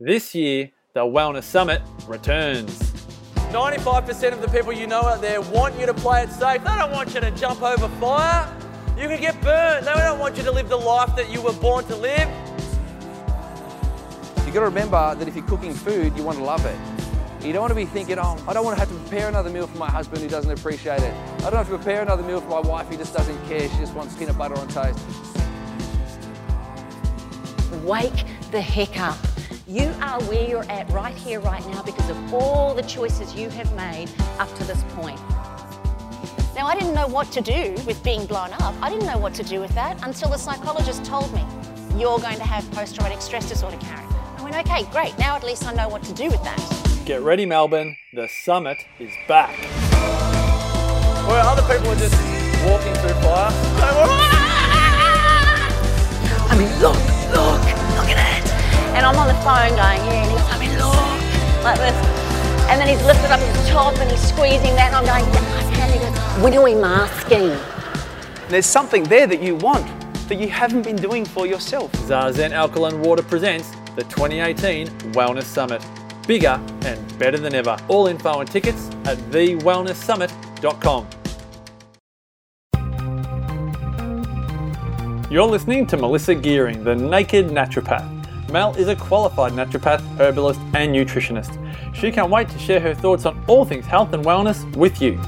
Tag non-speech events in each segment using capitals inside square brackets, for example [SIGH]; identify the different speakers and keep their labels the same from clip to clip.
Speaker 1: This year, the Wellness Summit returns. 95% of the people you know out there want you to play it safe. They don't want you to jump over fire. You could get burnt. They don't want you to live the life that you were born to live.
Speaker 2: You've got to remember that if you're cooking food, you want to love it. You don't want to be thinking, oh, I don't want to have to prepare another meal for my husband who doesn't appreciate it. I don't have to prepare another meal for my wife who just doesn't care. She just wants peanut butter on toast.
Speaker 3: Wake the heck up. You are where you're at right here, right now, because of all the choices you have made up to this point. Now, I didn't know what to do with being blown up. I didn't know what to do with that until the psychologist told me, you're going to have post traumatic stress disorder, Karen. I went, okay, great. Now at least I know what to do with that.
Speaker 1: Get ready, Melbourne. The summit is back. Where other people are just walking through fire.
Speaker 3: I mean, look, look, look at it. And I'm on the phone going, yeah, and he's, I mean, look, like this. And then he's lifted up his top and he's squeezing that, and I'm going, yeah, I can. He goes, when are we masking?
Speaker 4: There's something there that you want that you haven't been doing for yourself.
Speaker 1: Zazen Alkaline Water presents the 2018 Wellness Summit. Bigger and better than ever. All info and tickets at thewellnesssummit.com. You're listening to Melissa Gearing, the Naked Naturopath. Mel is a qualified naturopath, herbalist, and nutritionist. She can't wait to share her thoughts on all things health and wellness with you.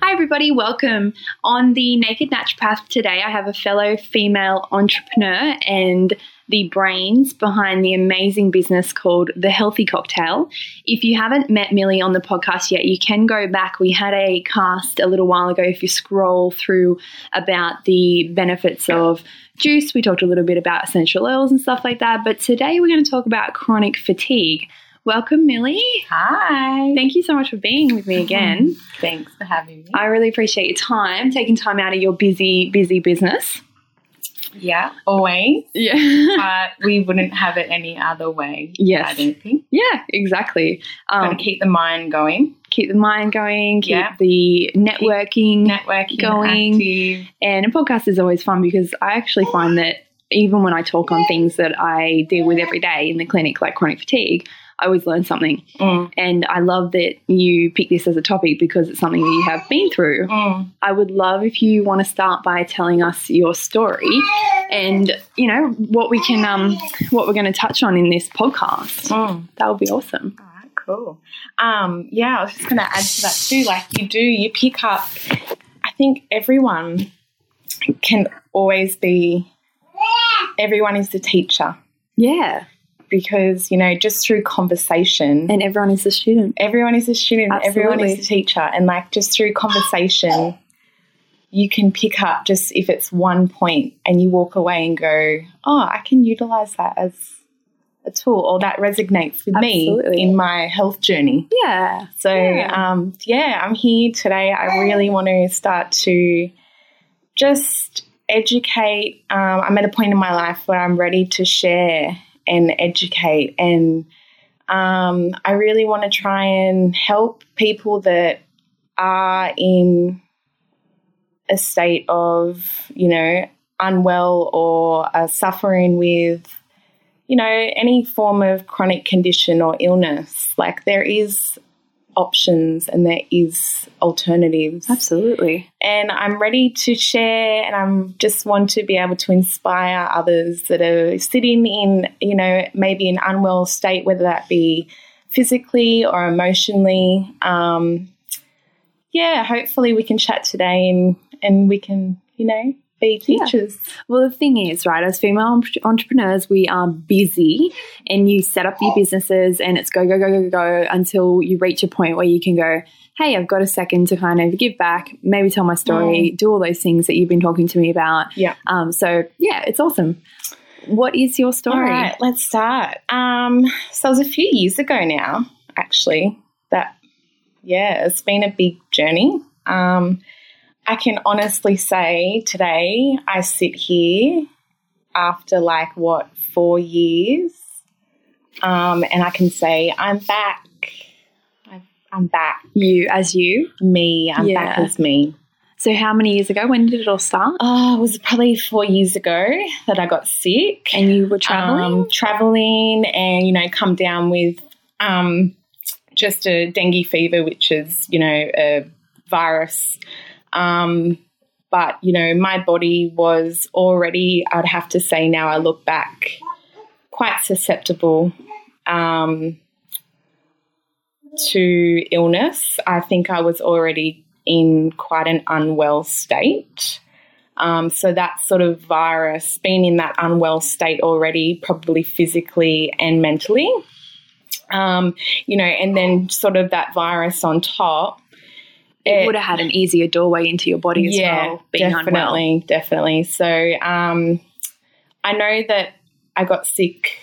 Speaker 5: Hi, everybody, welcome. On the Naked Naturopath today, I have a fellow female entrepreneur and the brains behind the amazing business called The Healthy Cocktail. If you haven't met Millie on the podcast yet, you can go back. We had a cast a little while ago. If you scroll through about the benefits of juice, we talked a little bit about essential oils and stuff like that. But today we're going to talk about chronic fatigue. Welcome, Millie.
Speaker 6: Hi.
Speaker 5: Thank you so much for being with me again. [LAUGHS]
Speaker 6: Thanks for having me.
Speaker 5: I really appreciate your time, taking time out of your busy, busy business.
Speaker 6: Yeah, always.
Speaker 5: Yeah. [LAUGHS]
Speaker 6: But [LAUGHS] we wouldn't have it any other way.
Speaker 5: Yes.
Speaker 6: I don't think.
Speaker 5: yeah, exactly. Um,
Speaker 6: keep the mind going,
Speaker 5: keep the mind going, keep
Speaker 6: Yeah.
Speaker 5: the networking
Speaker 6: networking,
Speaker 5: going.
Speaker 6: active.
Speaker 5: And a podcast is always fun because I actually find that even when I talk on things that I deal with every day in the clinic, like chronic fatigue, I always learn something.
Speaker 6: Mm,
Speaker 5: And I love that you pick this as a topic because it's something that you have been through.
Speaker 6: mm.
Speaker 5: I would love if you want to start by telling us your story and you know what we can um what we're going to touch on in this podcast.
Speaker 6: Mm.
Speaker 5: That would be awesome.
Speaker 6: All right, cool. Um, yeah, I was just going to add to that too. Like you do, you pick up. I think everyone can always be. Everyone is the teacher
Speaker 5: Yeah.
Speaker 6: Because you know just through conversation
Speaker 5: And everyone is a student.
Speaker 6: everyone is a student everyone is a teacher and like just through conversation you can pick up just if it's one point and you walk away and go oh i can utilize that as a tool or that resonates with
Speaker 5: Absolutely.
Speaker 6: me in my health journey
Speaker 5: Yeah.
Speaker 6: so
Speaker 5: Yeah.
Speaker 6: um, yeah i'm here today i really want to start to just educate um, i'm at a point in my life where i'm ready to share and educate. And um, i really want to try and help people that are in a state of you know unwell or are suffering with you know any form of chronic condition or illness. Like there is options and there is alternatives
Speaker 5: Absolutely.
Speaker 6: and I'm ready to share and I'm just want to be able to inspire others that are sitting in, you know, maybe an unwell state, whether that be physically or emotionally. Um, yeah, hopefully we can chat today and, and we can, you know, be
Speaker 5: Yeah.
Speaker 6: teachers.
Speaker 5: Well, the thing is, right, as female entrepreneurs, we are busy and you set up your businesses and it's go, go, go, go, go until you reach a point where you can go, hey, I've got a second to kind of give back, maybe tell my story, do all those things that you've been talking to me about.
Speaker 6: Yeah.
Speaker 5: Um, so, yeah, it's awesome. What is your story?
Speaker 6: All right, let's start. Um, so it was a few years ago now, actually. That yeah, it's been a big journey. Um, I can honestly say today I sit here after like what four years, um, and I can say I'm back. I've, I'm back.
Speaker 5: You, as you.
Speaker 6: Me. I'm back as me.
Speaker 5: So, how many years ago? When did it all start?
Speaker 6: Oh, it was probably four years ago that I got sick.
Speaker 5: And you were traveling?
Speaker 6: Um, traveling and, you know, come down with um, just a dengue fever, which is, you know, a virus. Um, but, you know, my body was already, I'd have to say now I look back, quite susceptible um, to illness. I think I was already in quite an unwell state. Um, so that sort of virus, being in that unwell state already, probably physically and mentally, um, you know, and then sort of that virus on top.
Speaker 5: It would have had an easier doorway into your body as
Speaker 6: yeah,
Speaker 5: well, being
Speaker 6: definitely,
Speaker 5: unwell.
Speaker 6: definitely. So um, I know that I got sick.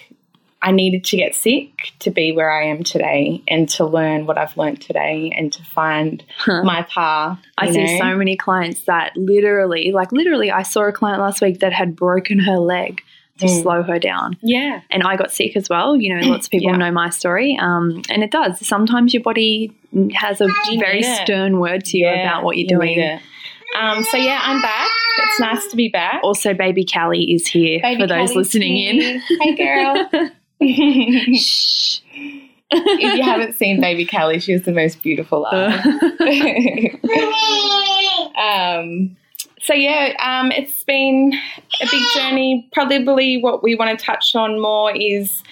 Speaker 6: I needed to get sick to be where I am today and to learn what I've learned today and to find my path.
Speaker 5: I
Speaker 6: you
Speaker 5: see so many clients that literally, like literally, I saw a client last week that had broken her leg to
Speaker 6: Mm.
Speaker 5: slow her down.
Speaker 6: Yeah.
Speaker 5: And I got sick as well. You know, lots of people
Speaker 6: Yeah.
Speaker 5: know my story. Um, and it does. Sometimes your body has a
Speaker 6: You
Speaker 5: very stern word to you
Speaker 6: Yeah,
Speaker 5: about what you're
Speaker 6: you
Speaker 5: doing.
Speaker 6: Um, so yeah, I'm back. It's nice to be back.
Speaker 5: Also, baby Callie is here
Speaker 6: Baby
Speaker 5: for those
Speaker 6: Callie's
Speaker 5: listening in.
Speaker 6: here. Hey, girl. [LAUGHS] if you haven't seen Baby Callie, she has the most beautiful [LAUGHS] um, so yeah, um, it's been a big journey. Probably what we want to touch on more is,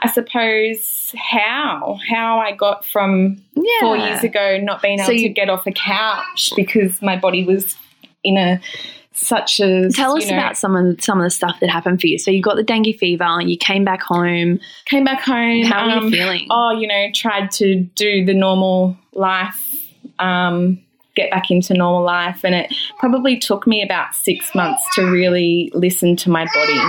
Speaker 6: I suppose, how how I got from
Speaker 5: yeah.
Speaker 6: four years ago not being able
Speaker 5: So
Speaker 6: to get off a couch because my body was in a such a
Speaker 5: Tell us
Speaker 6: know,
Speaker 5: about some of some of the stuff that happened for you. So you got the dengue fever, and you came back home.
Speaker 6: came back home.
Speaker 5: How are you
Speaker 6: um,
Speaker 5: feeling?
Speaker 6: Oh, you know, tried to do the normal life, um, get back into normal life, and it probably took me about six months to really listen to my body,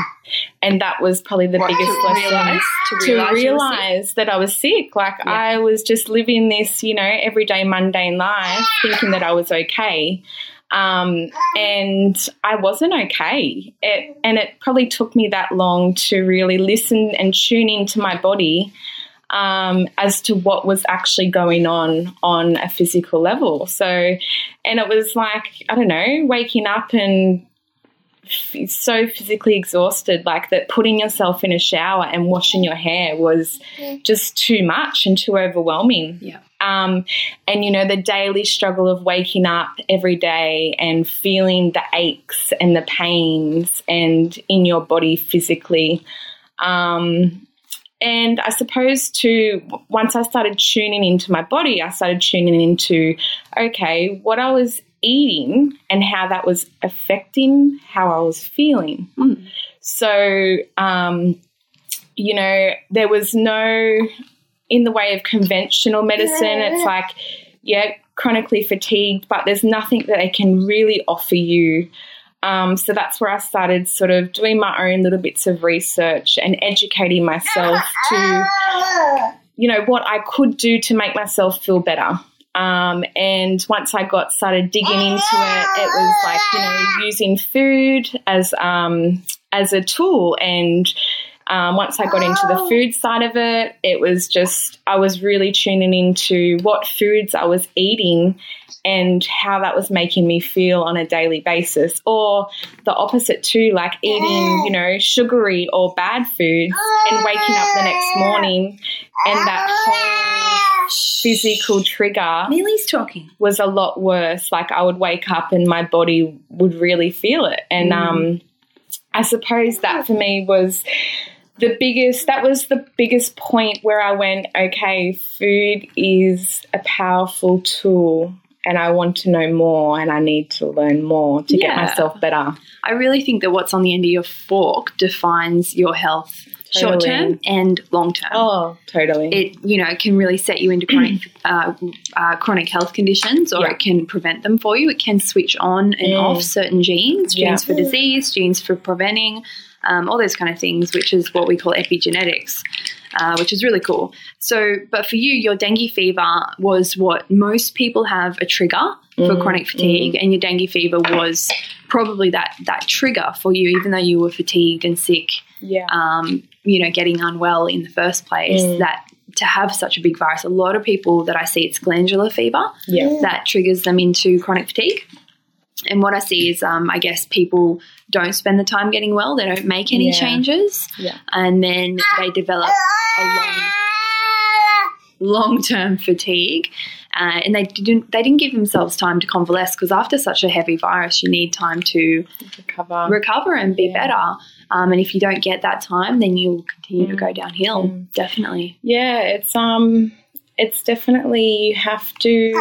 Speaker 6: and that was probably the biggest
Speaker 5: to
Speaker 6: lesson
Speaker 5: realise- to you
Speaker 6: realize that I was sick. Like
Speaker 5: Yeah.
Speaker 6: I was just living this, you know, everyday mundane life, thinking that I was okay. Um, and I wasn't okay. It, and it probably took me that long to really listen and tune into my body um, as to what was actually going on on a physical level. So, and it was like, I don't know, waking up and f- so physically exhausted, like that putting yourself in a shower and washing your hair was just too much and too overwhelming.
Speaker 5: Yeah.
Speaker 6: Um, and you know, the daily struggle of waking up every day and feeling the aches and the pains and in your body physically. Um, and I suppose to once I started tuning into my body, I started tuning into, okay, what I was eating and how that was affecting how I was feeling.
Speaker 5: Mm.
Speaker 6: So, um, you know, there was no, in the way of conventional medicine, it's like, yeah, chronically fatigued, but there's nothing that they can really offer you. Um, so that's where I started sort of doing my own little bits of research and educating myself to, you know, what I could do to make myself feel better. Um, and once I got started digging into it, it was like you know using food as um, as a tool. And um, once I got into the food side of it, it was just I was really tuning into what foods I was eating and how that was making me feel on a daily basis, or the opposite too, like eating you know sugary or bad foods and waking up the next morning and that whole physical trigger
Speaker 5: Millie's talking.
Speaker 6: was a lot worse. Like I would wake up and my body would really feel it. And um, I suppose that for me was the biggest, that was the biggest point where I went, okay, food is a powerful tool. And I want to know more and I need to learn more to
Speaker 5: Yeah.
Speaker 6: get myself better.
Speaker 5: I really think that what's on the end of your fork defines your health short term and long term.
Speaker 6: Oh, totally.
Speaker 5: It you know can really set you into chronic [CLEARS THROAT] uh, uh, chronic health conditions, or
Speaker 6: Yeah.
Speaker 5: it can prevent them for you. It can switch on and
Speaker 6: Mm.
Speaker 5: off certain genes,
Speaker 6: Yeah.
Speaker 5: genes for disease, genes for preventing, um, all those kind of things, which is what we call epigenetics. Uh, which is really cool. So, but for you, your dengue fever was what most people have a trigger for
Speaker 6: Mm,
Speaker 5: chronic fatigue, and your dengue fever was probably that that trigger for you, even though you were fatigued and sick
Speaker 6: yeah.
Speaker 5: um, you know, getting unwell in the first place,
Speaker 6: Mm.
Speaker 5: that to have such a big virus, a lot of people that I see it's glandular fever
Speaker 6: yeah.
Speaker 5: that triggers them into chronic fatigue. And what I see is, um, I guess people don't spend the time getting well. They don't make any
Speaker 6: Yeah.
Speaker 5: changes,
Speaker 6: Yeah.
Speaker 5: and then they develop a long, long-term fatigue. Uh, and they didn't. They didn't give themselves time to convalesce because after such a heavy virus, you need time to
Speaker 6: Recover.
Speaker 5: recover and be
Speaker 6: Yeah.
Speaker 5: better. Um, and if you don't get that time, then you'll continue to go downhill.
Speaker 6: Mm.
Speaker 5: Definitely.
Speaker 6: Yeah, it's um it's definitely you have to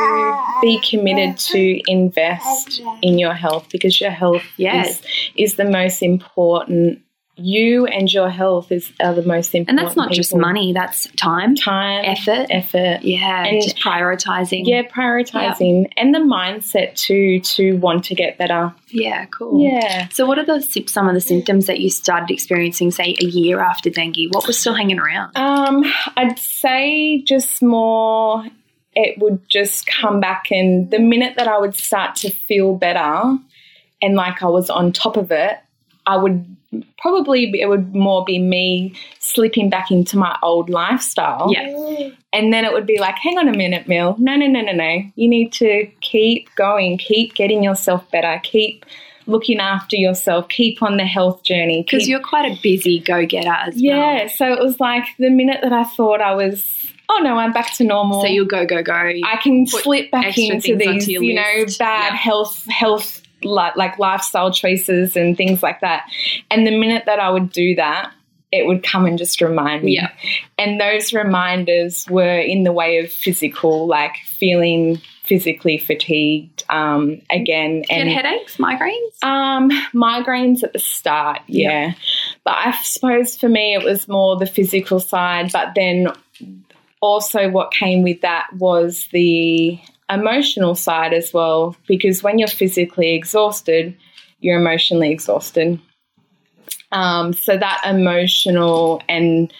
Speaker 6: be committed to invest in your health because your health
Speaker 5: yes.
Speaker 6: is, is the most important you and your health is are the most important
Speaker 5: And that's not just money. That's time,
Speaker 6: time
Speaker 5: effort.
Speaker 6: effort
Speaker 5: Yeah,
Speaker 6: And-
Speaker 5: just prioritizing.
Speaker 6: yeah prioritizing and the mindset too to want to get better
Speaker 5: yeah, cool.
Speaker 6: yeah
Speaker 5: So, what are the some of the symptoms that you started experiencing, say, a year after dengue? What was still hanging around?
Speaker 6: Um, I'd say just more. It would just come back, and the minute that I would start to feel better, and like I was on top of it, I would probably it would more be me slipping back into my old lifestyle.
Speaker 5: Yeah.
Speaker 6: And then it would be like, hang on a minute, Mill. No, no, no, no, no. You need to keep going, keep getting yourself better, keep looking after yourself, keep on the health journey.
Speaker 5: Because you're quite a busy go getter as
Speaker 6: yeah, so it was like the minute that I thought I was, oh no, I'm back to normal.
Speaker 5: So you'll go, go, go.
Speaker 6: I can slip back into these, you know, bad
Speaker 5: Yeah.
Speaker 6: health, health, like, like lifestyle choices and things like that. And the minute that I would do that, it would come and just remind me.
Speaker 5: Yeah.
Speaker 6: And those reminders were in the way of physical, like feeling physically fatigued um, again. And
Speaker 5: headaches, migraines?
Speaker 6: um, migraines at the start, yeah. But I suppose for me it was more the physical side, but then also what came with that was the emotional side as well, because when you're physically exhausted, you're emotionally exhausted. Um, so that emotional and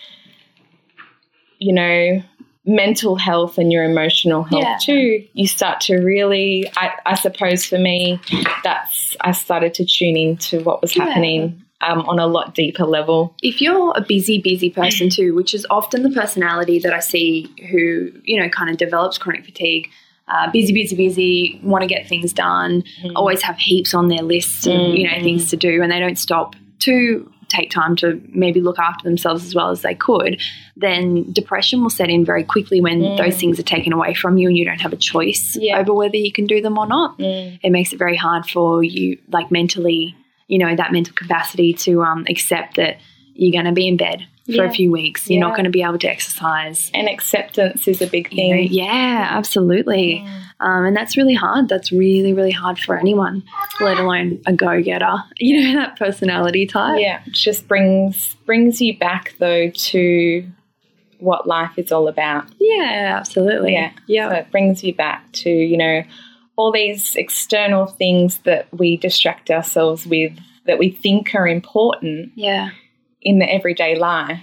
Speaker 6: you know mental health and your emotional health
Speaker 5: Yeah.
Speaker 6: too you start to really I, I suppose for me that's i started to tune into what was
Speaker 5: Yeah.
Speaker 6: happening um, on a lot deeper level
Speaker 5: if you're a busy, busy person too, which is often the personality that I see who, you know, kind of develops chronic fatigue, uh, busy, busy, busy, want to get things done, always have heaps on their list of, you know, things to do, and they don't stop to take time to maybe look after themselves as well as they could, then depression will set in very quickly when those things are taken away from you and you don't have a choice
Speaker 6: Yeah.
Speaker 5: over whether you can do them or not. It makes it very hard for you, like mentally, you know, that mental capacity to um, accept that you're going to be in bed for a few weeks. You're not going to be able to exercise.
Speaker 6: and acceptance is a big
Speaker 5: You know,
Speaker 6: thing
Speaker 5: yeah, absolutely. Um, and that's really hard. That's really, really hard for anyone, let alone a go getter. [LAUGHS] You know, that personality type.
Speaker 6: yeah it just brings brings you back though to what life is all about
Speaker 5: Yeah, absolutely.
Speaker 6: Yeah.
Speaker 5: Yeah.
Speaker 6: So it brings you back to, you know, all these external things that we distract ourselves with that we think are important
Speaker 5: yeah.
Speaker 6: In the everyday life.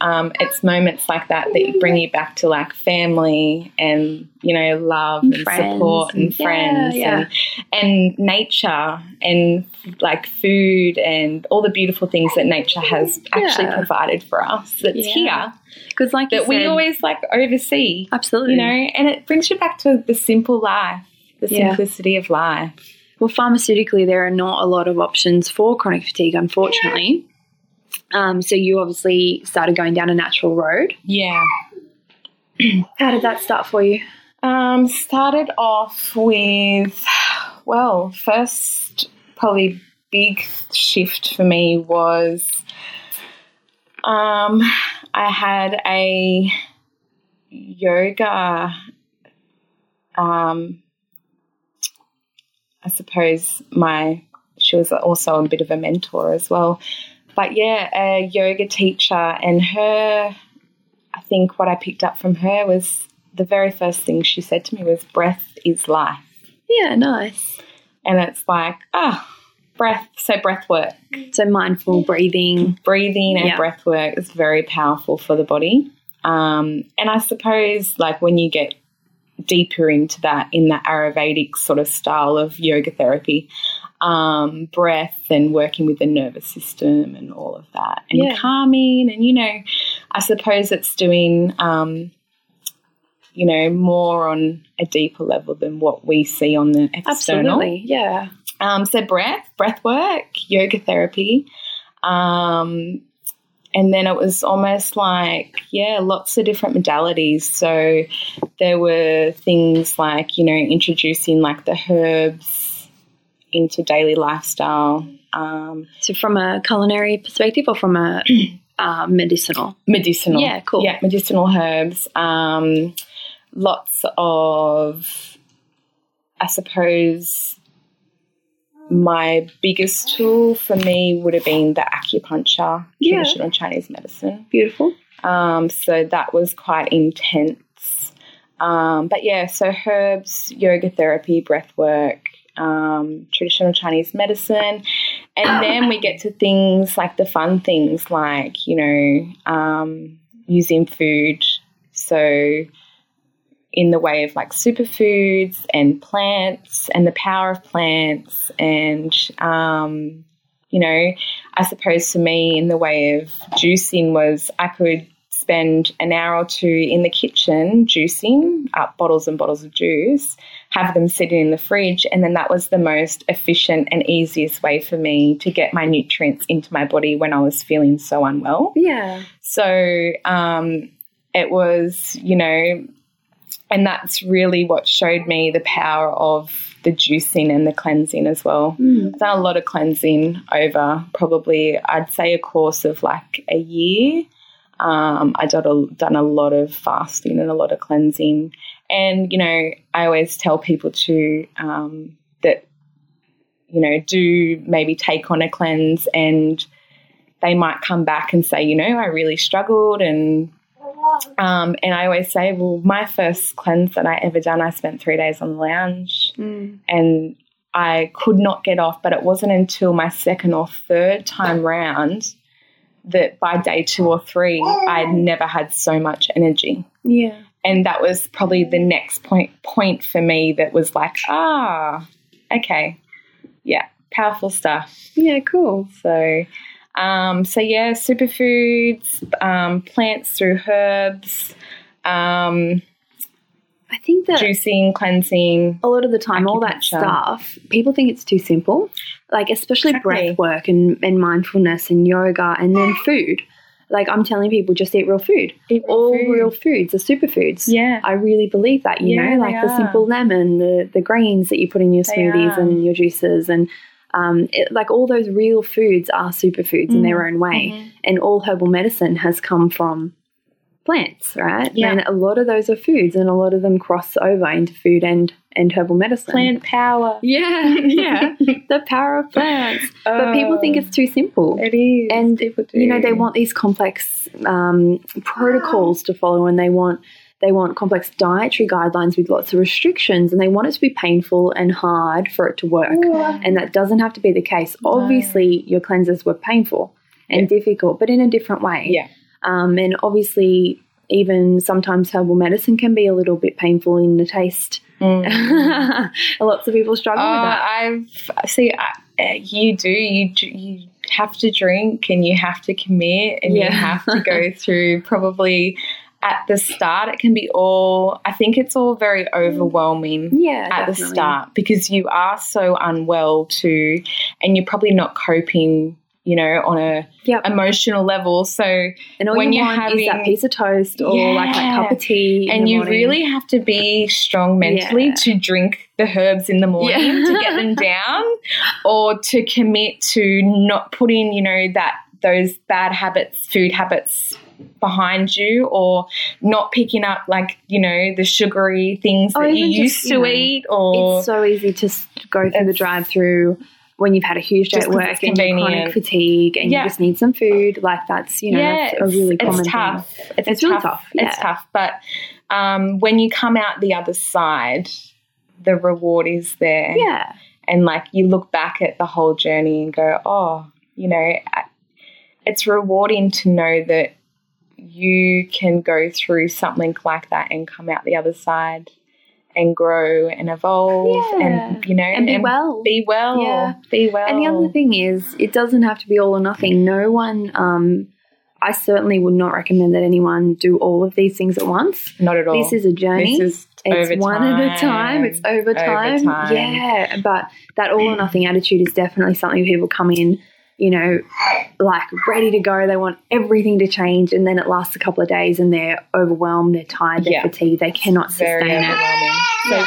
Speaker 6: Um, it's moments like that that bring you back to like family and you know love and,
Speaker 5: friends
Speaker 6: support and,
Speaker 5: and- yeah,
Speaker 6: friends
Speaker 5: yeah.
Speaker 6: and and nature and like food and all the beautiful things that nature has actually
Speaker 5: Yeah.
Speaker 6: provided for us that's here
Speaker 5: Because, like
Speaker 6: that we always like oversee
Speaker 5: absolutely.
Speaker 6: you know, and it brings you back to the simple life, the simplicity of life.
Speaker 5: Well, pharmaceutically, there are not a lot of options for chronic fatigue, unfortunately. Um, so you obviously started going down a natural road.
Speaker 6: Yeah. [CLEARS THROAT]
Speaker 5: How did that start for you?
Speaker 6: Um, started off with, well, first probably big shift for me was um, I had a yoga, um, I suppose my, she was also a bit of a mentor as well. But yeah, a yoga teacher, and her, I think what I picked up from her was the very first thing she said to me was, breath is life.
Speaker 5: Yeah, nice.
Speaker 6: And it's like, ah, breath. So breath work,
Speaker 5: So mindful breathing.
Speaker 6: breathing and
Speaker 5: Yeah.
Speaker 6: breath work is very powerful for the body. Um, and I suppose like when you get deeper into that in the Ayurvedic sort of style of yoga therapy, um, breath and working with the nervous system and all of that and
Speaker 5: Yeah.
Speaker 6: calming and you know, I suppose it's doing um, you know more on a deeper level than what we see on the external.
Speaker 5: Absolutely. Yeah.
Speaker 6: Um, so breath, breath work, yoga therapy. Um, and then it was almost like, yeah, lots of different modalities. So there were things like, you know, introducing like the herbs into daily lifestyle. Um,
Speaker 5: So, from a culinary perspective or from a [CLEARS THROAT] uh, medicinal?
Speaker 6: medicinal.
Speaker 5: Yeah, cool.
Speaker 6: Yeah, medicinal herbs. Um, lots of, I suppose, my biggest tool for me would have been the acupuncture,
Speaker 5: Yeah.
Speaker 6: traditional Chinese medicine.
Speaker 5: Beautiful.
Speaker 6: Um, so that was quite intense. Um, but yeah, so herbs, yoga therapy, breath work, um, traditional Chinese medicine. And then we get to things like the fun things like, you know, um, using food. So, in the way of like superfoods and plants and the power of plants and, um, you know, I suppose for me, in the way of juicing, was I could spend an hour or two in the kitchen juicing up bottles and bottles of juice, have them sitting in the fridge, and then that was the most efficient and easiest way for me to get my nutrients into my body when I was feeling so unwell.
Speaker 5: Yeah.
Speaker 6: So um, it was, you know, and that's really what showed me the power of the juicing and the cleansing as well. I've done a lot of cleansing over probably, I'd say, a course of like a year. Um, I done a, done a lot of fasting and a lot of cleansing. And, you know, I always tell people to, um, that, you know, do maybe take on a cleanse and they might come back and say, you know, I really struggled and um, and I always say, well, my first cleanse that I ever done, I spent three days on the lounge and I could not get off. But it wasn't until my second or third time round that by day two or three, I'd never had so much energy.
Speaker 5: Yeah.
Speaker 6: And that was probably the next point point for me that was like, ah, okay, yeah, powerful stuff.
Speaker 5: Yeah, cool.
Speaker 6: So, um, so yeah, superfoods, um, plants through herbs, um,
Speaker 5: I think that
Speaker 6: juicing, cleansing.
Speaker 5: a lot of the time, all that stuff, people think it's too simple. Like, especially
Speaker 6: Exactly.
Speaker 5: breath work and, and mindfulness and yoga and then food. Like, I'm telling people, just eat real food.
Speaker 6: Eat real
Speaker 5: all
Speaker 6: food.
Speaker 5: real foods are superfoods.
Speaker 6: Yeah.
Speaker 5: I really believe that, you
Speaker 6: Yeah,
Speaker 5: know, like the simple lemon, the, the greens that you put in your smoothies and your juices and um, it, like all those real foods are superfoods in
Speaker 6: Mm.
Speaker 5: their own way.
Speaker 6: Mm-hmm.
Speaker 5: And all herbal medicine has come from plants, right?
Speaker 6: Yeah.
Speaker 5: And a lot of those are foods and a lot of them cross over into food and, and herbal medicine.
Speaker 6: Plant power.
Speaker 5: Yeah, [LAUGHS] yeah. the power of plants. but people think it's too simple.
Speaker 6: It is.
Speaker 5: And,
Speaker 6: people do.
Speaker 5: You know, they want these complex um, protocols to follow and they want they want complex dietary guidelines with lots of restrictions and they want it to be painful and hard for it to work. And that doesn't have to be the case. Obviously, your cleanses were painful and difficult, but in a different way.
Speaker 6: Yeah.
Speaker 5: Um, and obviously, even sometimes herbal medicine can be a little bit painful in the taste. [LAUGHS] Lots of people struggle with
Speaker 6: Uh,
Speaker 5: that.
Speaker 6: I've see. I, uh, you do. You you have to drink and you have to commit and
Speaker 5: Yeah.
Speaker 6: you have to go [LAUGHS] through probably. At the start, it can be all. I think it's all very overwhelming.
Speaker 5: Yeah,
Speaker 6: at the start because you are so unwell too, and you're probably not coping. You know, on a
Speaker 5: Yep.
Speaker 6: emotional level. So
Speaker 5: And all
Speaker 6: when
Speaker 5: you
Speaker 6: you're
Speaker 5: want is that piece of toast or like that cup of tea.
Speaker 6: and you
Speaker 5: morning.
Speaker 6: really have to be strong mentally
Speaker 5: Yeah.
Speaker 6: to drink the herbs in the morning
Speaker 5: Yeah.
Speaker 6: to get them down or to commit to not putting you know that those bad habits food habits behind you or not picking up like you know the sugary things
Speaker 5: Or
Speaker 6: that you used
Speaker 5: just,
Speaker 6: to
Speaker 5: you know,
Speaker 6: eat or
Speaker 5: It's so easy to go through the drive-through when you've had a huge day at work
Speaker 6: it's
Speaker 5: and you're chronic fatigue and
Speaker 6: Yeah.
Speaker 5: you just need some food. Like that's you know that's a
Speaker 6: it's,
Speaker 5: really
Speaker 6: it's
Speaker 5: common
Speaker 6: tough.
Speaker 5: thing.
Speaker 6: It's,
Speaker 5: It's really
Speaker 6: tough.
Speaker 5: tough,
Speaker 6: It's tough. But um, when you come out the other side, the reward is there.
Speaker 5: Yeah,
Speaker 6: and like you look back at the whole journey and go, oh, you know, it's rewarding to know that you can go through something like that and come out the other side and grow and evolve
Speaker 5: Yeah.
Speaker 6: and you know
Speaker 5: And be well.
Speaker 6: be well
Speaker 5: Yeah.
Speaker 6: be well
Speaker 5: and the other thing is, it doesn't have to be all or nothing. No one. Um, I certainly would not recommend that anyone do all of these things at once.
Speaker 6: not at all
Speaker 5: This is a journey.
Speaker 6: this is
Speaker 5: It's
Speaker 6: over
Speaker 5: one at a time. It's over
Speaker 6: Over
Speaker 5: time.
Speaker 6: time.
Speaker 5: Yeah, but that all or nothing attitude is definitely something people come in, you know, like ready to go. They want everything to change, and then it lasts a couple of days, and they're overwhelmed, they're tired, they're
Speaker 6: Yeah.
Speaker 5: fatigued, they cannot sustain it.
Speaker 6: So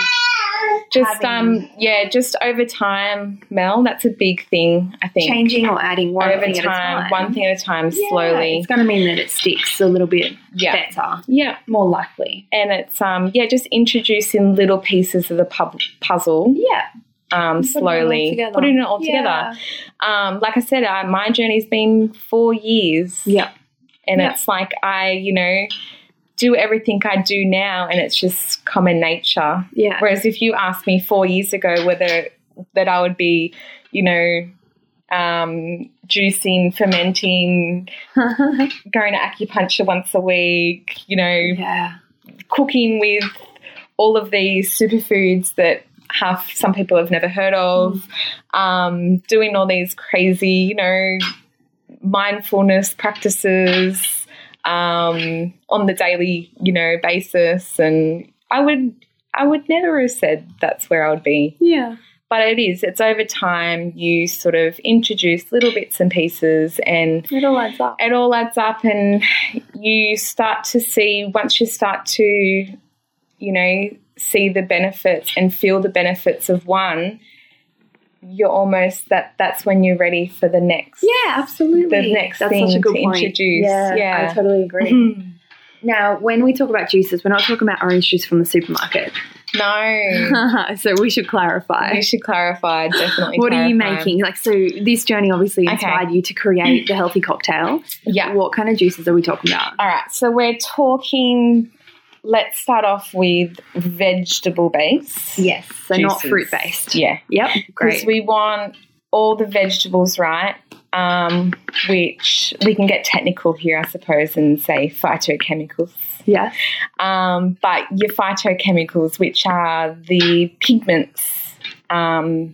Speaker 6: just
Speaker 5: Having-
Speaker 6: um yeah, just over time, Mel, that's a big thing, I think.
Speaker 5: Changing or adding one
Speaker 6: over
Speaker 5: thing
Speaker 6: time,
Speaker 5: at a time.
Speaker 6: one thing at a time,
Speaker 5: Yeah,
Speaker 6: slowly.
Speaker 5: It's going to mean that it sticks a little bit
Speaker 6: Yeah.
Speaker 5: better,
Speaker 6: Yeah.
Speaker 5: more likely.
Speaker 6: And it's um yeah, just introducing little pieces of the pub- puzzle
Speaker 5: Yeah.
Speaker 6: Um slowly, putting it all
Speaker 5: Yeah.
Speaker 6: together. Um, like I said, uh, my journey's been four years.
Speaker 5: Yeah.
Speaker 6: And
Speaker 5: Yeah.
Speaker 6: it's like I, you know, do everything I do now and it's just common nature.
Speaker 5: Yeah.
Speaker 6: Whereas if you asked me four years ago whether that I would be, you know, um, juicing, fermenting, [LAUGHS] going to acupuncture once a week, you know,
Speaker 5: yeah.
Speaker 6: cooking with all of these superfoods that half some people have never heard of, um, doing all these crazy, you know, mindfulness practices um, on the daily, you know, basis, and I would, I would never have said that's where I would be,
Speaker 5: Yeah.
Speaker 6: but it is. It's over time. You sort of introduce little bits and pieces, and
Speaker 5: It all adds up.
Speaker 6: it all adds up and you start to see once you start to you know see the benefits and feel the benefits of one you're almost that that's when you're ready for the next
Speaker 5: Yeah, absolutely.
Speaker 6: The next
Speaker 5: That's
Speaker 6: thing
Speaker 5: such a good
Speaker 6: to
Speaker 5: point.
Speaker 6: introduce.
Speaker 5: Yeah,
Speaker 6: Yeah.
Speaker 5: I totally agree.
Speaker 6: Mhm. [LAUGHS]
Speaker 5: Now, when we talk about juices, we're not talking about orange juice from the supermarket.
Speaker 6: no [LAUGHS]
Speaker 5: so we should clarify.
Speaker 6: you should clarify definitely
Speaker 5: What are you making? Like, so this journey obviously
Speaker 6: Okay.
Speaker 5: inspired you to create the healthy cocktail.
Speaker 6: yeah
Speaker 5: What kind of juices are we talking about?
Speaker 6: all right so we're talking let's start off with vegetable base
Speaker 5: Yes, so not fruit based.
Speaker 6: yeah
Speaker 5: Yep, Great.
Speaker 6: because we want all the vegetables right, um, which we can get technical here, I suppose, and say phytochemicals.
Speaker 5: yeah,
Speaker 6: Um, but your phytochemicals, which are the pigments um,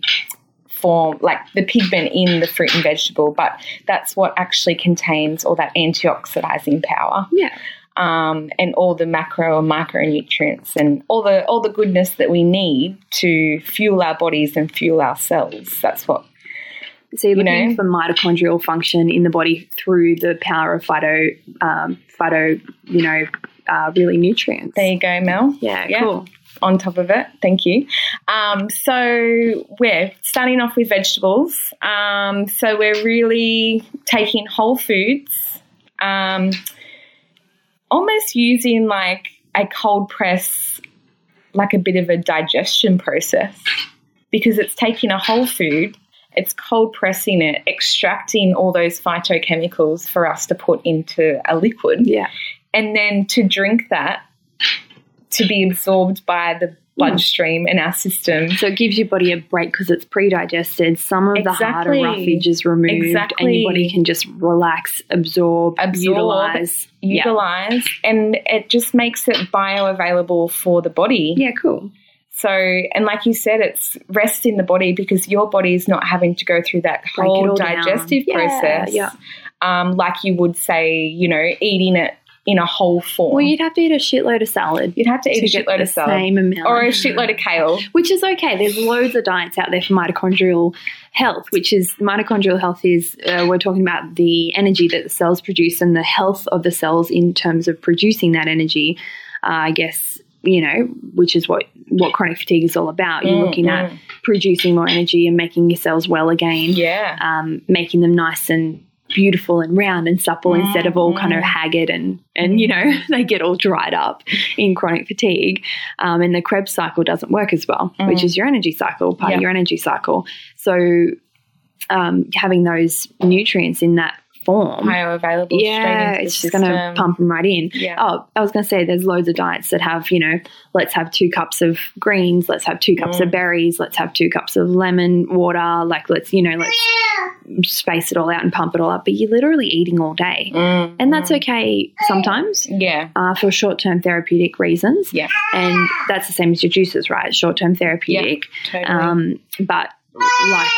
Speaker 6: form, like the pigment in the fruit and vegetable, but that's what actually contains all that antioxidizing power
Speaker 5: yeah,
Speaker 6: um, and all the macro and micronutrients and all the all the goodness that we need to fuel our bodies and fuel our cells. That's what
Speaker 5: So you're
Speaker 6: You
Speaker 5: looking
Speaker 6: know?
Speaker 5: for mitochondrial function in the body through the power of phyto, um, phyto, you know, uh, really nutrients.
Speaker 6: there you go, Mel.
Speaker 5: yeah,
Speaker 6: Yeah.
Speaker 5: cool.
Speaker 6: On top of it, thank you. Um, so we're starting off with vegetables. Um, so we're really taking whole foods, um, almost using like a cold press, like a bit of a digestion process, because it's taking a whole food, it's cold pressing it, extracting all those phytochemicals for us to put into a liquid.
Speaker 5: Yeah,
Speaker 6: and then to drink that to be absorbed by the bloodstream in our system.
Speaker 5: so it gives your body a break because it's pre-digested. Some of the harder
Speaker 6: Exactly.
Speaker 5: roughage is removed, and
Speaker 6: Exactly.
Speaker 5: your body can just relax, absorb,
Speaker 6: Absorb,
Speaker 5: utilize. Yeah.
Speaker 6: Utilize, and it just makes it bioavailable for the body.
Speaker 5: yeah, cool.
Speaker 6: So, and like you said, it's rest in the body because your body is not having to go through that
Speaker 5: Break
Speaker 6: whole
Speaker 5: down.
Speaker 6: digestive
Speaker 5: Yeah,
Speaker 6: process,
Speaker 5: yeah.
Speaker 6: um, like you would say, you know, eating it in a whole form.
Speaker 5: Well, you'd have to eat a shitload of salad.
Speaker 6: You'd have to eat
Speaker 5: to
Speaker 6: a shitload of salad
Speaker 5: same amount.
Speaker 6: or a shitload of kale.
Speaker 5: which is okay. There's loads of diets out there for mitochondrial health, which is mitochondrial health is uh, we're talking about the energy that the cells produce and the health of the cells in terms of producing that energy. Uh, I guess you know, which is what what chronic fatigue is all about. You're
Speaker 6: Mm,
Speaker 5: looking at producing more energy and making your cells well again,
Speaker 6: Yeah.
Speaker 5: um, making them nice and beautiful and round and supple instead of all kind of haggard and and you know [LAUGHS] they get all dried up in chronic fatigue. Um, and the krebs cycle doesn't work as well which is your energy cycle part
Speaker 6: Yeah.
Speaker 5: of your energy cycle. So um, having those nutrients in that form
Speaker 6: bioavailable.
Speaker 5: yeah, it's just going to pump them right in.
Speaker 6: Yeah.
Speaker 5: Oh, I was going to say there's loads of diets that have, you know, let's have two cups of greens, let's have two cups of berries, let's have two cups of lemon water, like let's, you know, let's space it all out and pump it all up. But you're literally eating all day.
Speaker 6: Mm,
Speaker 5: And that's okay sometimes
Speaker 6: yeah,
Speaker 5: uh, for short term therapeutic reasons.
Speaker 6: yeah,
Speaker 5: And that's the same as your juices, right? Short term therapeutic.
Speaker 6: totally.
Speaker 5: Um, but like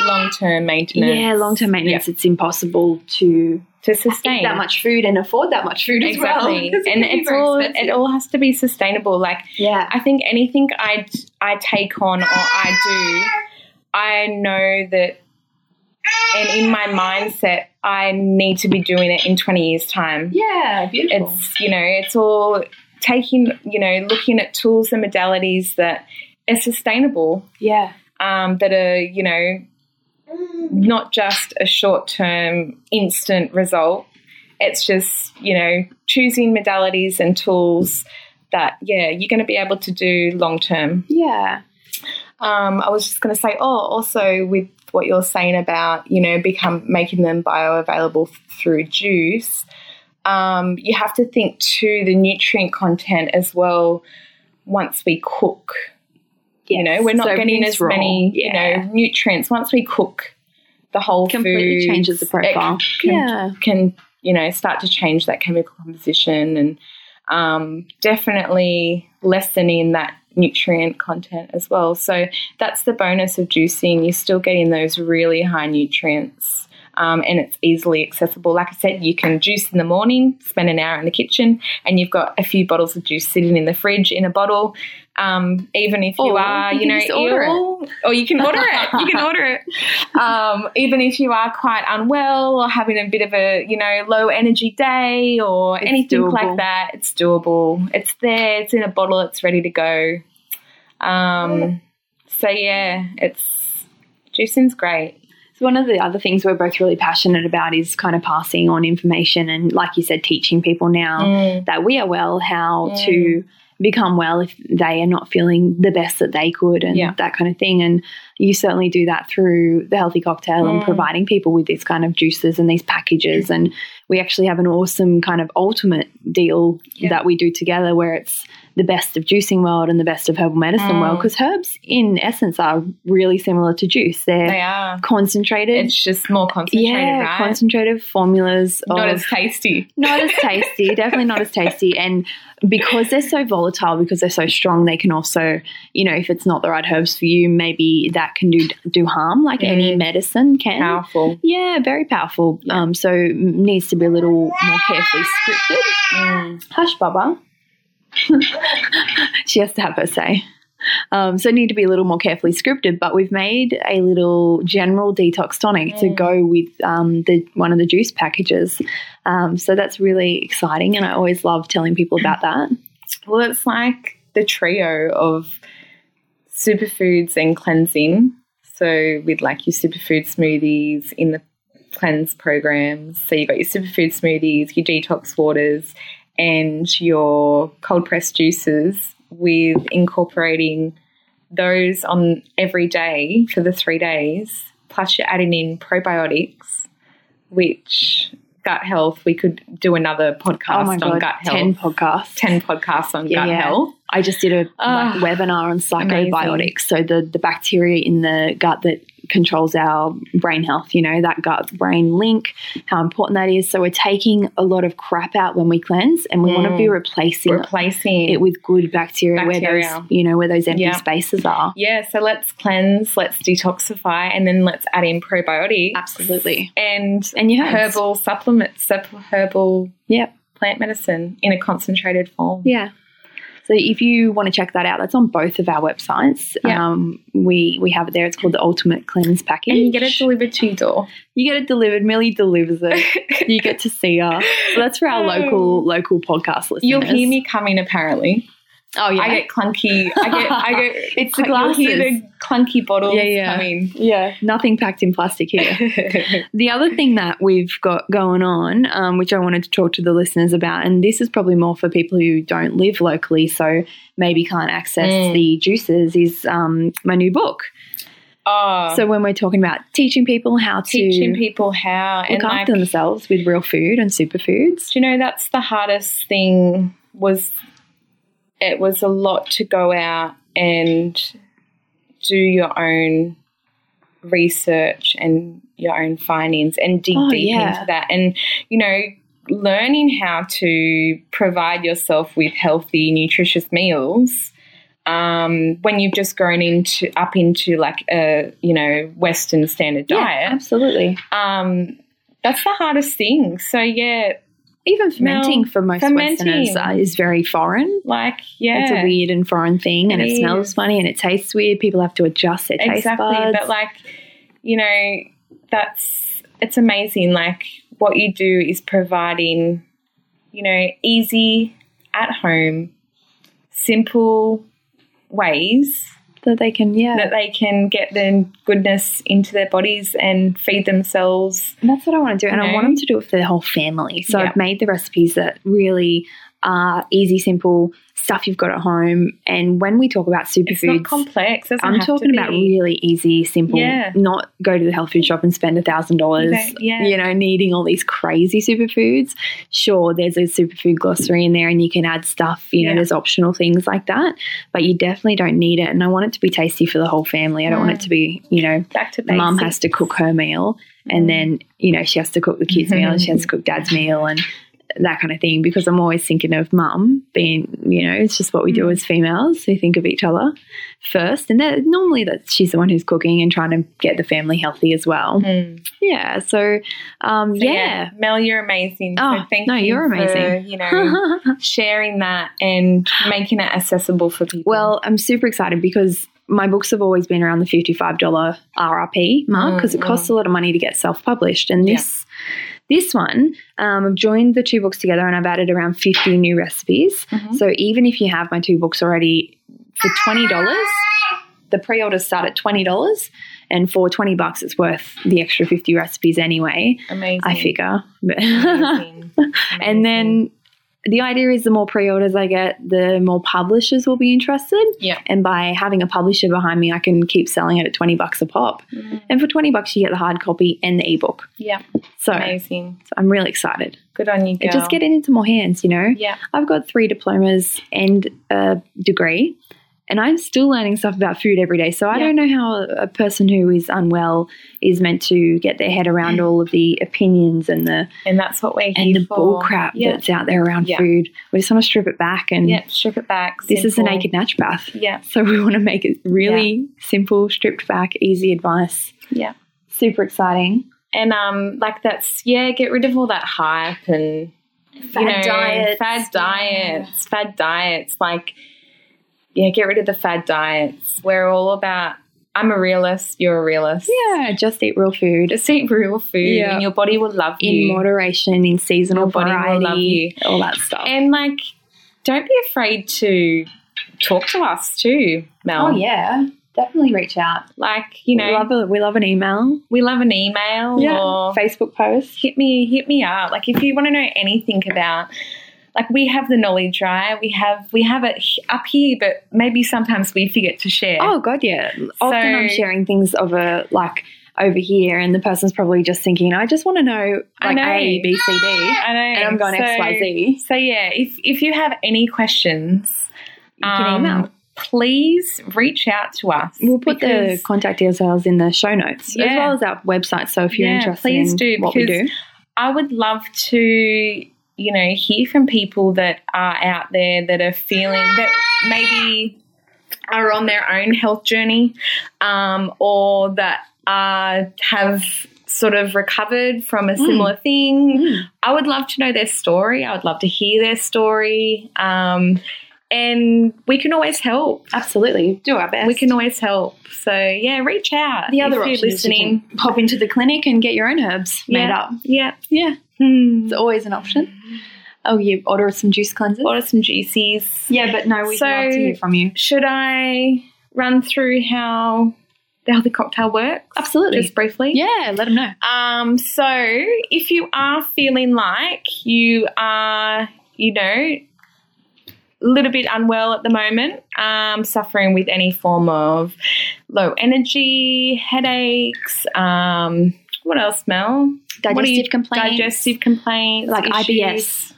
Speaker 6: long term maintenance.
Speaker 5: Yeah, long term maintenance. It's impossible to
Speaker 6: to sustain
Speaker 5: that much food and afford that much food as well.
Speaker 6: exactly, [LAUGHS]
Speaker 5: 'cause it
Speaker 6: and it's all
Speaker 5: expensive.
Speaker 6: it all has to be sustainable. Like
Speaker 5: yeah.
Speaker 6: I think anything I I take on or I do, I know that, and in my mindset, I need to be doing it in twenty years' time.
Speaker 5: yeah, beautiful.
Speaker 6: It's you know, it's all taking you know, looking at tools and modalities that are sustainable,
Speaker 5: yeah.
Speaker 6: um, that are you know, not just a short term instant result. It's just you know, choosing modalities and tools that yeah, you're going to be able to do long term.
Speaker 5: Yeah.
Speaker 6: Um, I was just going to say, oh, also with what you're saying about, you know, become making them bioavailable through juice, um, you have to think to the nutrient content as well. Once we cook, you know, we're not
Speaker 5: So
Speaker 6: getting as many,
Speaker 5: yeah.
Speaker 6: you know, nutrients. Once we cook the whole thing
Speaker 5: Completely
Speaker 6: food,
Speaker 5: changes the profile.
Speaker 6: can,
Speaker 5: Yeah.
Speaker 6: can you know start to change that chemical composition and um, definitely lessening that nutrient content as well. So that's the bonus of juicing. You're still getting those really high nutrients. Um, and it's easily accessible. Like I said, you can juice in the morning, spend an hour in the kitchen, and you've got a few bottles of juice sitting in the fridge in a bottle. Um, even if you
Speaker 5: Or
Speaker 6: are,
Speaker 5: you
Speaker 6: you, know,
Speaker 5: just order it.
Speaker 6: ill, or you can order it. You can order it. [LAUGHS] Um, even if you are quite unwell or having a bit of a, you know, low energy day or
Speaker 5: It's
Speaker 6: anything
Speaker 5: doable.
Speaker 6: like that, it's doable. It's there. It's in a bottle. It's ready to go. Um, so yeah, it's juicing's great.
Speaker 5: So one of the other things we're both really passionate about is kind of passing on information and, like you said, teaching people now
Speaker 6: Mm.
Speaker 5: that we are well how to become well if they are not feeling the best that they could and
Speaker 6: Yeah.
Speaker 5: that kind of thing. And you certainly do that through the healthy cocktail and
Speaker 6: Mm.
Speaker 5: providing people with this kind of juices and these packages. And we actually have an awesome kind of ultimate deal
Speaker 6: Yeah.
Speaker 5: that we do together where it's the best of juicing world and the best of herbal medicine
Speaker 6: Mm.
Speaker 5: world because herbs in essence are really similar to juice. They're
Speaker 6: They are.
Speaker 5: concentrated.
Speaker 6: It's just more concentrated,
Speaker 5: yeah,
Speaker 6: right?
Speaker 5: concentrated formulas.
Speaker 6: Not
Speaker 5: of-
Speaker 6: as tasty.
Speaker 5: not as tasty, [LAUGHS] definitely not as tasty. And because they're so volatile, because they're so strong, they can also, you know, if it's not the right herbs for you, maybe that can do do harm, like any
Speaker 6: Mm.
Speaker 5: medicine can.
Speaker 6: Powerful.
Speaker 5: Yeah, very powerful. Um, so needs to be a little more carefully scripted.
Speaker 6: Mm.
Speaker 5: Hush, Baba. [LAUGHS] she has to have her say. Um, so it need to be a little more carefully scripted, but we've made a little general detox tonic to
Speaker 6: Mm.
Speaker 5: go with um, the one of the juice packages. Um, so that's really exciting, and I always love telling people about that.
Speaker 6: Well, it's like the trio of superfoods and cleansing. So, with like your superfood smoothies in the cleanse programs. So, you've got your superfood smoothies, your detox waters, and your cold pressed juices with incorporating those on every day for the three days. Plus, you're adding in probiotics, which gut health, we could do another podcast
Speaker 5: oh
Speaker 6: on
Speaker 5: god,
Speaker 6: gut health.
Speaker 5: ten podcasts.
Speaker 6: 10 podcasts on
Speaker 5: Yeah,
Speaker 6: gut
Speaker 5: yeah.
Speaker 6: health.
Speaker 5: I just did a
Speaker 6: Ah,
Speaker 5: like, webinar on psychobiotics. So the the bacteria in the gut that controls our brain health. You know that gut brain link, how important that is. So we're taking a lot of crap out when we cleanse, and we want to be replacing
Speaker 6: Replacing
Speaker 5: it with good bacteria, where those you know where those empty
Speaker 6: Yeah.
Speaker 5: spaces are.
Speaker 6: Yeah, so let's cleanse, let's detoxify, and then let's add in probiotics.
Speaker 5: Absolutely.
Speaker 6: And,
Speaker 5: And your herbs.
Speaker 6: herbal supplements, herbal
Speaker 5: Yep.
Speaker 6: plant medicine in a concentrated form.
Speaker 5: Yeah. So if you want to check that out, that's on both of our websites.
Speaker 6: Yeah.
Speaker 5: Um, we we have it there. It's called the Ultimate Cleanse Package.
Speaker 6: And you get it delivered to your door.
Speaker 5: You get it delivered. Millie delivers it. you get to see her. So that's for our [LAUGHS] local local podcast listeners.
Speaker 6: You'll hear me coming apparently.
Speaker 5: Oh yeah.
Speaker 6: I get clunky. I get. I get. [LAUGHS]
Speaker 5: It's the
Speaker 6: You'll hear the clunky bottles
Speaker 5: Yeah, yeah.
Speaker 6: coming.
Speaker 5: yeah. Nothing packed in plastic here. [LAUGHS] The other thing that we've got going on, um, which I wanted to talk to the listeners about, and this is probably more for people who don't live locally, so maybe can't access
Speaker 6: Mm.
Speaker 5: the juices, is um, my new book.
Speaker 6: oh,
Speaker 5: So when we're talking about teaching people how to
Speaker 6: teaching people how
Speaker 5: look
Speaker 6: and
Speaker 5: after
Speaker 6: like,
Speaker 5: themselves with real food and superfoods.
Speaker 6: Do you know that's the hardest thing was it was a lot to go out and do your own research and your own findings and dig
Speaker 5: Oh,
Speaker 6: deep
Speaker 5: yeah.
Speaker 6: into that and you know learning how to provide yourself with healthy nutritious meals um, when you've just grown into up into like a you know Western standard diet.
Speaker 5: absolutely.
Speaker 6: Um, that's the hardest thing. So yeah,
Speaker 5: Even fermenting
Speaker 6: Mel,
Speaker 5: for most
Speaker 6: fermenting.
Speaker 5: Westerners uh, is very foreign.
Speaker 6: like yeah,
Speaker 5: It's a weird and foreign thing, and
Speaker 6: It
Speaker 5: it, smells
Speaker 6: is.
Speaker 5: funny, and it tastes weird. People have to adjust their taste
Speaker 6: exactly.
Speaker 5: buds.
Speaker 6: But like you know, that's it's amazing. Like what you do is providing you know easy at home, simple ways
Speaker 5: that they can, yeah.
Speaker 6: that they can get the goodness into their bodies and feed themselves.
Speaker 5: And that's what I want to do. And
Speaker 6: You
Speaker 5: I want them to do it for their whole family. So
Speaker 6: Yeah.
Speaker 5: I've made the recipes that really are easy, simple stuff you've got at home. And when we talk about
Speaker 6: It's not
Speaker 5: superfoods,
Speaker 6: complex. Doesn't
Speaker 5: I'm talking about really easy, simple,
Speaker 6: Yeah.
Speaker 5: not go to the health food shop and spend a thousand dollars,
Speaker 6: yeah.
Speaker 5: you know, needing all these crazy superfoods. Sure, there's a superfood glossary in there and you can add stuff, you know,
Speaker 6: Yeah.
Speaker 5: there's optional things like that, but you definitely don't need it. And I want it to be tasty for the whole family. I don't want it to be, you know,
Speaker 6: back to basics.
Speaker 5: mum has to cook her meal and mm. then you know she has to cook the kids [LAUGHS] meal and she has to cook dad's meal and that kind of thing because i'm always thinking of mum being you know it's just what we do as females we think of each other first and then normally that she's the one who's cooking and trying to get the family healthy as well
Speaker 6: Mm.
Speaker 5: yeah so um
Speaker 6: So,
Speaker 5: yeah,
Speaker 6: Mel, you're amazing.
Speaker 5: Oh,
Speaker 6: so thank
Speaker 5: no,
Speaker 6: you
Speaker 5: you're
Speaker 6: for,
Speaker 5: amazing.
Speaker 6: you know, [LAUGHS] sharing that and making it accessible for people.
Speaker 5: Well, I'm super excited because my books have always been around the $55 RRP mark because it costs a lot of money to get self-published. And this this one, um, I've joined the two books together and I've added around 50 new recipes. So even if you have my two books already for $20, the pre-orders start at $20 and for 20 bucks it's worth the extra 50 recipes anyway.
Speaker 6: amazing.
Speaker 5: I figure. [LAUGHS]
Speaker 6: Amazing.
Speaker 5: and then the idea is the more pre-orders I get, the more publishers will be interested.
Speaker 6: Yeah.
Speaker 5: And by having a publisher behind me, I can keep selling it at 20 bucks a pop. Mm. And for 20 bucks, you get the hard copy and the ebook.
Speaker 6: yeah,
Speaker 5: So,
Speaker 6: amazing.
Speaker 5: so I'm really excited.
Speaker 6: Good on you, girl.
Speaker 5: It just getting into more hands, you know?
Speaker 6: Yeah.
Speaker 5: I've got three diplomas and a degree, and I'm still learning stuff about food every day. So I
Speaker 6: Yeah.
Speaker 5: don't know how a person who is unwell is meant to get their head around all of the opinions and the
Speaker 6: and that's what we're here
Speaker 5: and the
Speaker 6: for.
Speaker 5: bull crap
Speaker 6: Yeah.
Speaker 5: that's out there around
Speaker 6: Yeah.
Speaker 5: food. We just want to strip it back and
Speaker 6: yeah, strip it back.
Speaker 5: this is the
Speaker 6: simple.
Speaker 5: naked naturopath.
Speaker 6: Yeah,
Speaker 5: So we want to make it really simple, stripped back, easy advice.
Speaker 6: yeah.
Speaker 5: Super exciting.
Speaker 6: And um, like that's yeah, get rid of all that hype and
Speaker 5: Fad
Speaker 6: you know,
Speaker 5: diets.
Speaker 6: fad diets, fad diets. Like, yeah, get rid of the fad diets. We're all about. I'm a realist. You're a realist.
Speaker 5: Yeah, just eat real food
Speaker 6: Just eat real food,
Speaker 5: Yeah.
Speaker 6: and your body will love you.
Speaker 5: in moderation, in seasonal
Speaker 6: Your body will
Speaker 5: variety,
Speaker 6: love you.
Speaker 5: all that stuff.
Speaker 6: and like, don't be afraid to talk to us too, Mel.
Speaker 5: oh yeah, definitely reach out.
Speaker 6: Like, you know,
Speaker 5: we love a, we love an email.
Speaker 6: we love an email or
Speaker 5: Facebook post.
Speaker 6: hit me hit me up like if you want to know anything about like we have the knowledge right we have we have it up here but maybe sometimes we forget to share
Speaker 5: Oh god, yeah. Often I'm sharing things over like over here, and the person's probably just thinking, I just want to know like
Speaker 6: know.
Speaker 5: A, B, C, D.
Speaker 6: Ah, I know
Speaker 5: and I'm going
Speaker 6: so,
Speaker 5: X, Y, Z.
Speaker 6: so yeah if if you have any questions
Speaker 5: You can um, email.
Speaker 6: please reach out to us
Speaker 5: We'll put the contact details in the show notes as well as our website. So if you're
Speaker 6: Yeah,
Speaker 5: interested
Speaker 6: please
Speaker 5: in
Speaker 6: do,
Speaker 5: what we do,
Speaker 6: I would love to, you know, hear from people that are out there that are feeling that maybe are on their own health journey um, or that uh, have sort of recovered from a similar thing. I would love to know their story. I would love to hear their story. Um, and we can always help.
Speaker 5: absolutely do our best.
Speaker 6: We can always help. So yeah, reach out.
Speaker 5: the other
Speaker 6: if
Speaker 5: option
Speaker 6: you're
Speaker 5: is you
Speaker 6: listening.
Speaker 5: can pop into the clinic and get your own herbs made up.
Speaker 6: Yeah.
Speaker 5: Yeah,
Speaker 6: Hmm.
Speaker 5: it's always an option. Oh, you order some juice cleansers?
Speaker 6: Order some juices.
Speaker 5: Yeah, but no, we'd
Speaker 6: So-
Speaker 5: love to hear from you.
Speaker 6: Should I run through how the healthy cocktail works?
Speaker 5: Absolutely.
Speaker 6: Just briefly.
Speaker 5: Yeah, let them know.
Speaker 6: Um, so if you are feeling like you are, you know, a little bit unwell at the moment, um, suffering with any form of low energy, headaches, um, what else, Mel? Are you-
Speaker 5: Digestive complaints.
Speaker 6: Digestive complaints.
Speaker 5: like
Speaker 6: issues.
Speaker 5: IBS.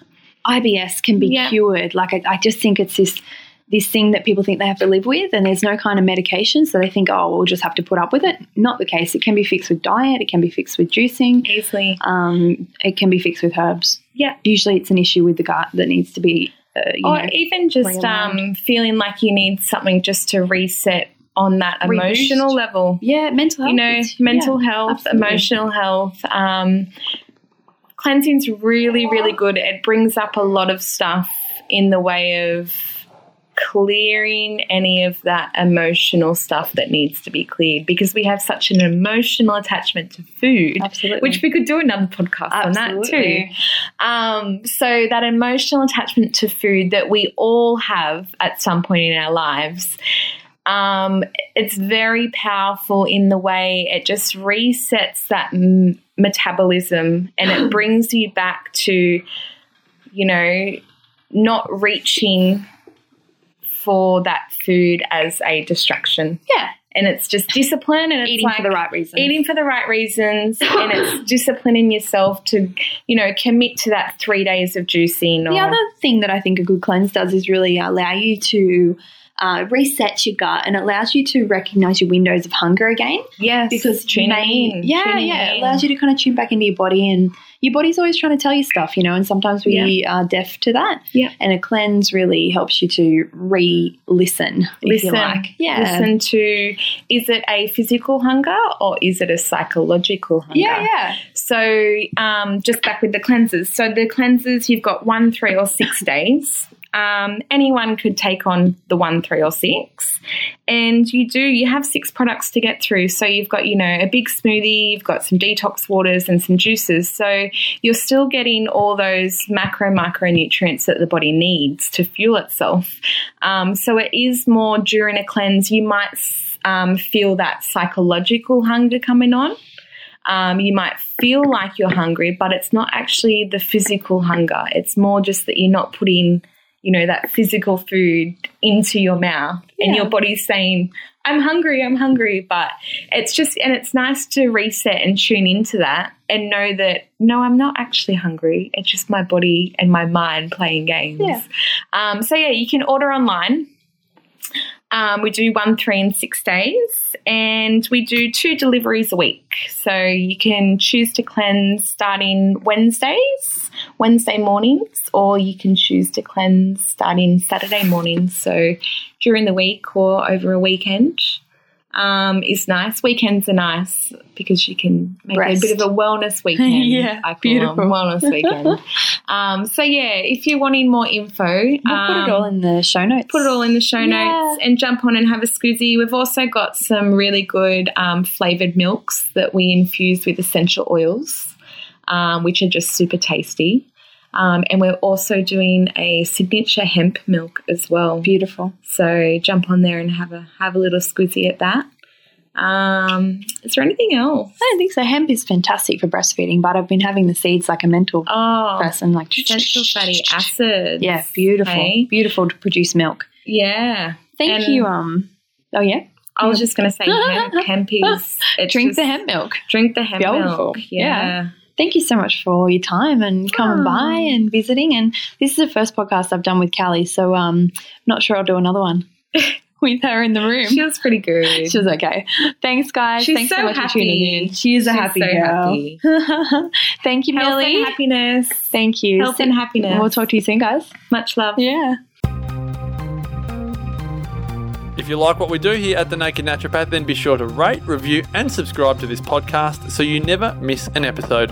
Speaker 5: IBS can be
Speaker 6: Yeah.
Speaker 5: cured. Like I, I just think it's this this thing that people think they have to live with, and there's no kind of medication, so they think, oh, we'll just have to put up with it. Not the case. It can be fixed with diet. It can be fixed with juicing.
Speaker 6: Easily.
Speaker 5: Um, it can be fixed with herbs.
Speaker 6: Yeah.
Speaker 5: Usually, it's an issue with the gut that needs to be uh,
Speaker 6: or
Speaker 5: know,
Speaker 6: even just um, feeling like you need something just to reset on that emotional level.
Speaker 5: yeah, mental health.
Speaker 6: you know, mental
Speaker 5: yeah,
Speaker 6: health,
Speaker 5: absolutely.
Speaker 6: emotional health. Um, cleansing's really, really good. It brings up a lot of stuff in the way of clearing any of that emotional stuff that needs to be cleared because we have such an emotional attachment to food.
Speaker 5: Absolutely.
Speaker 6: Which we could do another podcast on that too. Um, so that emotional attachment to food that we all have at some point in our lives, um, it's very powerful in the way it just resets that m- metabolism and it [LAUGHS] brings you back to, you know, not reaching for that food as a distraction.
Speaker 5: Yeah.
Speaker 6: And it's just discipline and it's
Speaker 5: Eating
Speaker 6: like
Speaker 5: for the right reasons.
Speaker 6: eating for the right reasons [LAUGHS] and it's disciplining yourself to you know commit to that three days of juicing or
Speaker 5: The other thing that I think a good cleanse does is really allow you to uh, reset your gut and allows you to recognize your windows of hunger again.
Speaker 6: yes
Speaker 5: Because
Speaker 6: tuning
Speaker 5: may-
Speaker 6: in
Speaker 5: yeah,
Speaker 6: tuning
Speaker 5: yeah, it allows you to kind of tune back into your body, and your body's always trying to tell you stuff, you know. And sometimes we are deaf to that.
Speaker 6: Yeah.
Speaker 5: and a cleanse really helps you to re-listen, if you
Speaker 6: listen
Speaker 5: like. Yeah,
Speaker 6: listen to is it a physical hunger or is it a psychological hunger
Speaker 5: yeah, yeah.
Speaker 6: So, um, just back with the cleanses. So, the cleanses, you've got one, three, or six [LAUGHS] days. Um, anyone could take on the one, three, or six. And you do, you have six products to get through. So, you've got, you know, a big smoothie, you've got some detox waters and some juices. So, you're still getting all those macro, micronutrients that the body needs to fuel itself. Um, so, it is more during a cleanse, you might um, feel that psychological hunger coming on um, you might feel like you're hungry, but it's not actually the physical hunger. It's more just that you're not putting, you know, that physical food into your mouth and your body's saying, I'm hungry, I'm hungry. But it's just, and it's nice to reset and tune into that and know that, no, I'm not actually hungry. It's just my body and my mind playing games.
Speaker 5: Yeah.
Speaker 6: Um, so, yeah, you can order online. Um, we do one, three, and six days, and we do two deliveries a week. So you can choose to cleanse starting Wednesdays, Wednesday mornings, or you can choose to cleanse starting Saturday mornings. So during the week or over a weekend um, is nice. Weekends are nice because you can make
Speaker 5: Rest.
Speaker 6: a bit of a wellness [LAUGHS] weekend.
Speaker 5: Yeah,
Speaker 6: I call
Speaker 5: beautiful.
Speaker 6: them wellness [LAUGHS] weekend. um, so yeah, if you're wanting more info,
Speaker 5: We'll put it all
Speaker 6: um,
Speaker 5: in the show notes.
Speaker 6: put it all in the show
Speaker 5: Yeah.
Speaker 6: notes and jump on and have a scoozy. We've also got some really good um, flavored milks that we infuse with essential oils, um, which are just super tasty. Um, and we're also doing a signature hemp milk as well.
Speaker 5: Beautiful.
Speaker 6: So jump on there and have a have a little squizzy at that. Um, is there anything else?
Speaker 5: I don't think so. Hemp is fantastic for breastfeeding, but I've been having the seeds like a mental
Speaker 6: Oh,
Speaker 5: person, like
Speaker 6: essential fatty acids.
Speaker 5: Yeah, beautiful, beautiful to produce milk.
Speaker 6: Yeah.
Speaker 5: Thank
Speaker 6: And
Speaker 5: you. Um. Oh yeah.
Speaker 6: I was just going to say hemp, hemp is [LAUGHS]
Speaker 5: Drink
Speaker 6: just-
Speaker 5: the hemp milk.
Speaker 6: Drink the hemp
Speaker 5: Beautiful.
Speaker 6: milk. Yeah.
Speaker 5: Thank you so much for your time and coming
Speaker 6: Oh.
Speaker 5: by and visiting. And this is the first podcast I've done with Callie, so um, not sure I'll do another one [LAUGHS] with her in the room.
Speaker 6: She was pretty good. [LAUGHS]
Speaker 5: She was okay. Thanks, guys.
Speaker 6: She's
Speaker 5: Thanks so,
Speaker 6: so
Speaker 5: much for tuning
Speaker 6: happy.
Speaker 5: in. She is a
Speaker 6: She's
Speaker 5: happy
Speaker 6: so
Speaker 5: girl.
Speaker 6: happy. [LAUGHS]
Speaker 5: Thank you,
Speaker 6: Health
Speaker 5: Millie.
Speaker 6: and happiness.
Speaker 5: Thank you.
Speaker 6: Health and happiness.
Speaker 5: We'll talk to you soon, guys.
Speaker 6: Much love.
Speaker 5: Yeah.
Speaker 1: If you like what we do here at The Naked Naturopath, then be sure to rate, review, and subscribe to this podcast so you never miss an episode.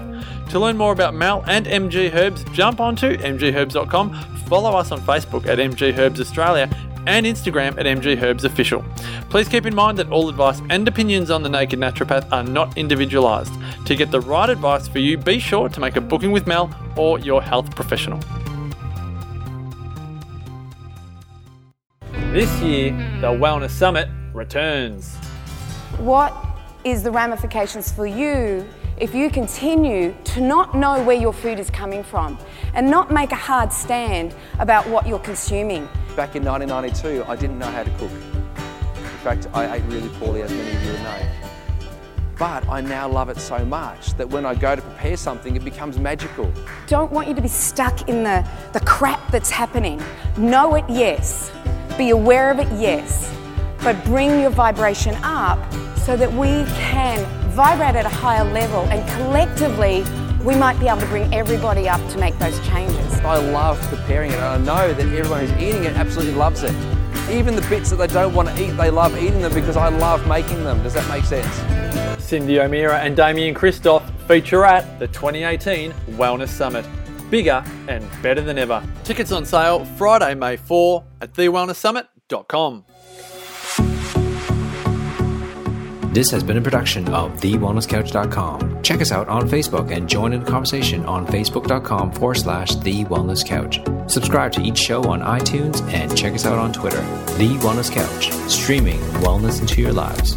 Speaker 1: To learn more about Mal and MG Herbs, jump onto mgherbs.com, follow us on Facebook at MG Herbs Australia, and Instagram at MG Herbs Official. Please keep in mind that all advice and opinions on The Naked Naturopath are not individualised. To get the right advice for you, be sure to make a booking with Mel or your health professional. This year, the Wellness Summit returns.
Speaker 7: What is the ramifications for you if you continue to not know where your food is coming from and not make a hard stand about what you're consuming?
Speaker 2: Back in 1992, I didn't know how to cook. In fact, I ate really poorly, as many of you know. But I now love it so much that when I go to prepare something, it becomes magical.
Speaker 7: Don't want you to be stuck in the, the crap that's happening. Know it, yes. Be aware of it, yes. But bring your vibration up so that we can vibrate at a higher level and collectively we might be able to bring everybody up to make those changes.
Speaker 2: I love preparing it, and I know that everyone who's eating it absolutely loves it. Even the bits that they don't want to eat, they love eating them because I love making them. Does that make sense?
Speaker 1: Cyndi O'Meara and Damien Christoph feature at the 2018 Wellness Summit. Bigger and better than ever. Tickets on sale Friday, May 4 at thewellnesssummit.com.
Speaker 8: This has been a production of TheWellnessCouch.com. Check us out on Facebook and join in the conversation on Facebook.com forward slash The Wellness Couch. Subscribe to each show on iTunes and check us out on Twitter. The Wellness Couch, streaming wellness into your lives.